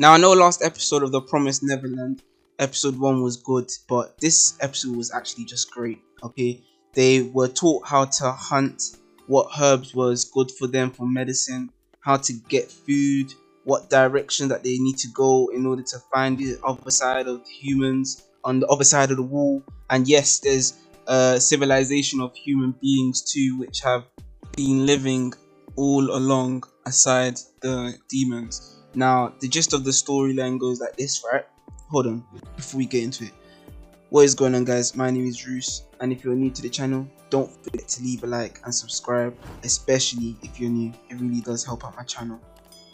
Now, I know last episode of The Promised Neverland, episode 1 was good, but this episode was actually just great, okay? They were taught how to hunt, what herbs was good for them for medicine, how to get food, what direction that they need to go in order to find the other side of humans on the other side of the wall. And yes, there's a civilization of human beings too, which have been living all along aside the demons. Now, the gist of the storyline goes like this, right? Hold on, before we get into it. What is going on, guys? My name is Roos, and if you're new to the channel, don't forget to leave a like and subscribe, especially if you're new. It really does help out my channel.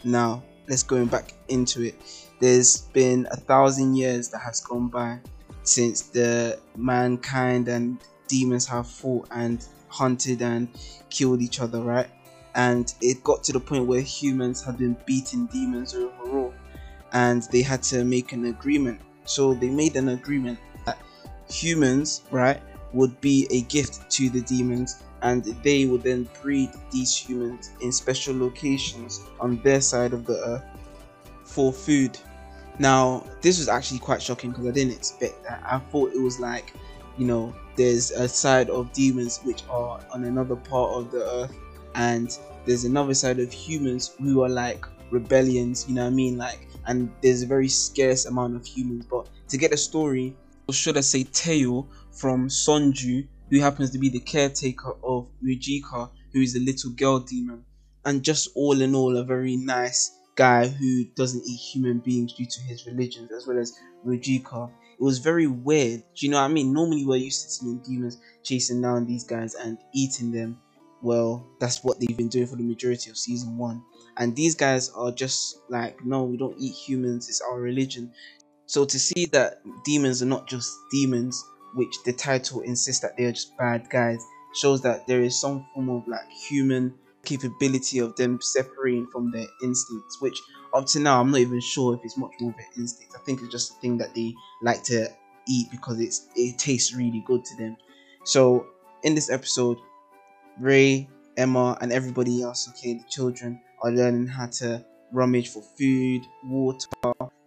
Now, let's go back into it. There's been a thousand years that has gone by since the mankind and demons have fought and hunted and killed each other, right? And it got to the point where humans had been beating demons overall, and they had to make an agreement. So they made an agreement that humans, right, would be a gift to the demons and they would then breed these humans in special locations on their side of the earth for food. Now, this was actually quite shocking because I didn't expect that. I thought it was like, you know, there's a side of demons which are on another part of the earth, and there's another side of humans who are like rebellions, you know what I mean? Like, and there's a very scarce amount of humans. But to get a story, or should I say, tale from Sonju, who happens to be the caretaker of Mujika, who is a little girl demon, and just all in all, a very nice guy who doesn't eat human beings due to his religions, as well as Mujika. It was very weird. Do you know what I mean? Normally, we're used to seeing demons chasing down these guys and eating them. Well, that's what they've been doing for the majority of season one. And these guys are just like, no, we don't eat humans, it's our religion. So to see that demons are not just demons, which the title insists that they are just bad guys, shows that there is some form of like human capability of them separating from their instincts, which up to now I'm not even sure if it's much more of an instinct. I think it's just a thing that they like to eat because it's it tastes really good to them. So in this episode, Ray, Emma, and everybody else, okay, the children are learning how to rummage for food, water,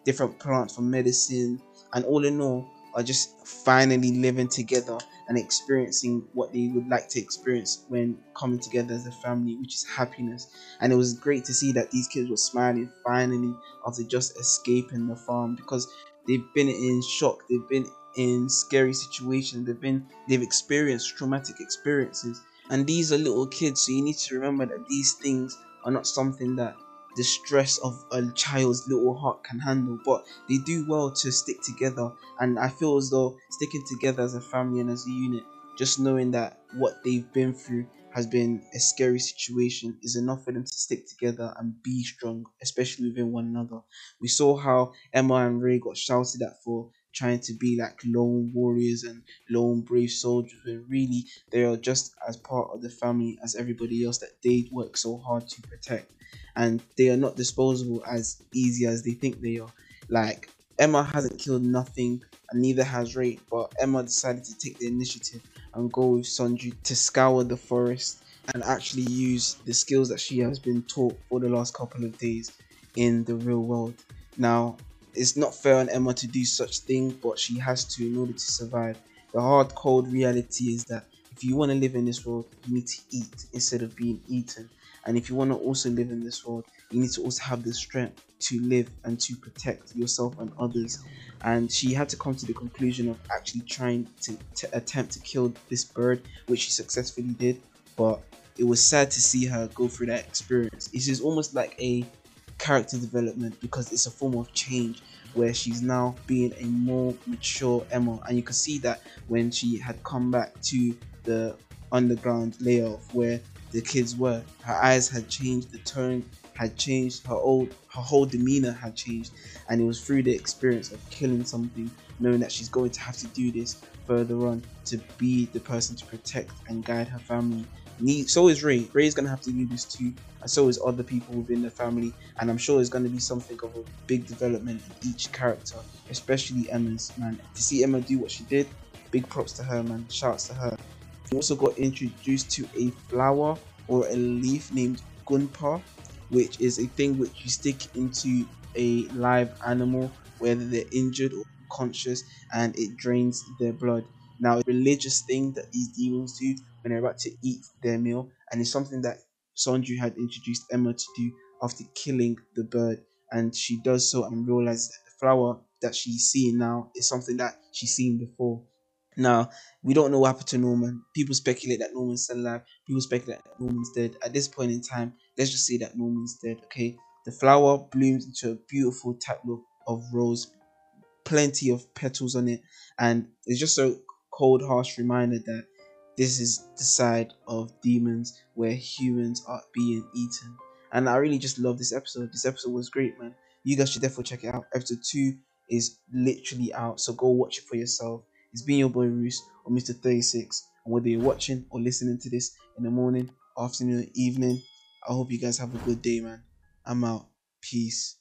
different plants for medicine, and all in all, are just finally living together and experiencing what they would like to experience when coming together as a family, which is happiness. And it was great to see that these kids were smiling finally after just escaping the farm because they've been in shock, they've been in scary situations, they've been they've experienced traumatic experiences. And these are little kids, so you need to remember that these things are not something that the stress of a child's little heart can handle. But they do well to stick together, and I feel as though sticking together as a family and as a unit, just knowing that what they've been through has been a scary situation is enough for them to stick together and be strong, especially within one another. We saw how Emma and Ray got shouted at for trying to be like lone warriors and lone brave soldiers when really they are just as part of the family as everybody else that they work so hard to protect. And they are not disposable as easy as they think they are. Like emma hasn't killed nothing and neither has ray but emma decided to take the initiative and go with sonju to scour the forest and actually use the skills that she has been taught for the last couple of days in the real world. Now it's not fair on Emma to do such thing, but she has to in order to survive. The hard, cold reality is that if you want to live in this world, you need to eat instead of being eaten. And if you want to also live in this world, you need to also have the strength to live and to protect yourself and others. And she had to come to the conclusion of actually trying to, to attempt to kill this bird, which she successfully did. But it was sad to see her go through that experience. It is almost like a character development because it's a form of change where she's now being a more mature Emma, and you can see that when she had come back to the underground layoff where the kids were, her eyes had changed, the tone had changed, her old her whole demeanor had changed, and it was through the experience of killing something, knowing that she's going to have to do this further on to be the person to protect and guide her family so is Ray. Ray is gonna have to do this too, and so is other people within the family. And I'm sure it's gonna be something of a big development in each character, especially Emma's man. To see Emma do what she did, big props to her, man. Shouts to her. We also got introduced to a flower or a leaf named Gunpa, which is a thing which you stick into a live animal, whether they're injured or conscious, and it drains their blood. Now, a religious thing that these demons do when they're about to eat their meal, and it's something that Sonju had introduced Emma to do after killing the bird, and she does so and realizes that the flower that she's seeing now is something that she's seen before. Now, we don't know what happened to Norman. People speculate that Norman's still alive. People speculate that Norman's dead. At this point in time, let's just say that Norman's dead, okay? The flower blooms into a beautiful tableau of rose, plenty of petals on it, and it's just a cold, harsh reminder that this is the side of demons where humans are being eaten. And I really just love this episode. This episode was great, man. You guys should definitely check it out. Episode 2 is literally out, so go watch it for yourself. It's been your boy Roos or Mr. 36. And whether you're watching or listening to this in the morning, afternoon, evening, I hope you guys have a good day, man. I'm out. Peace.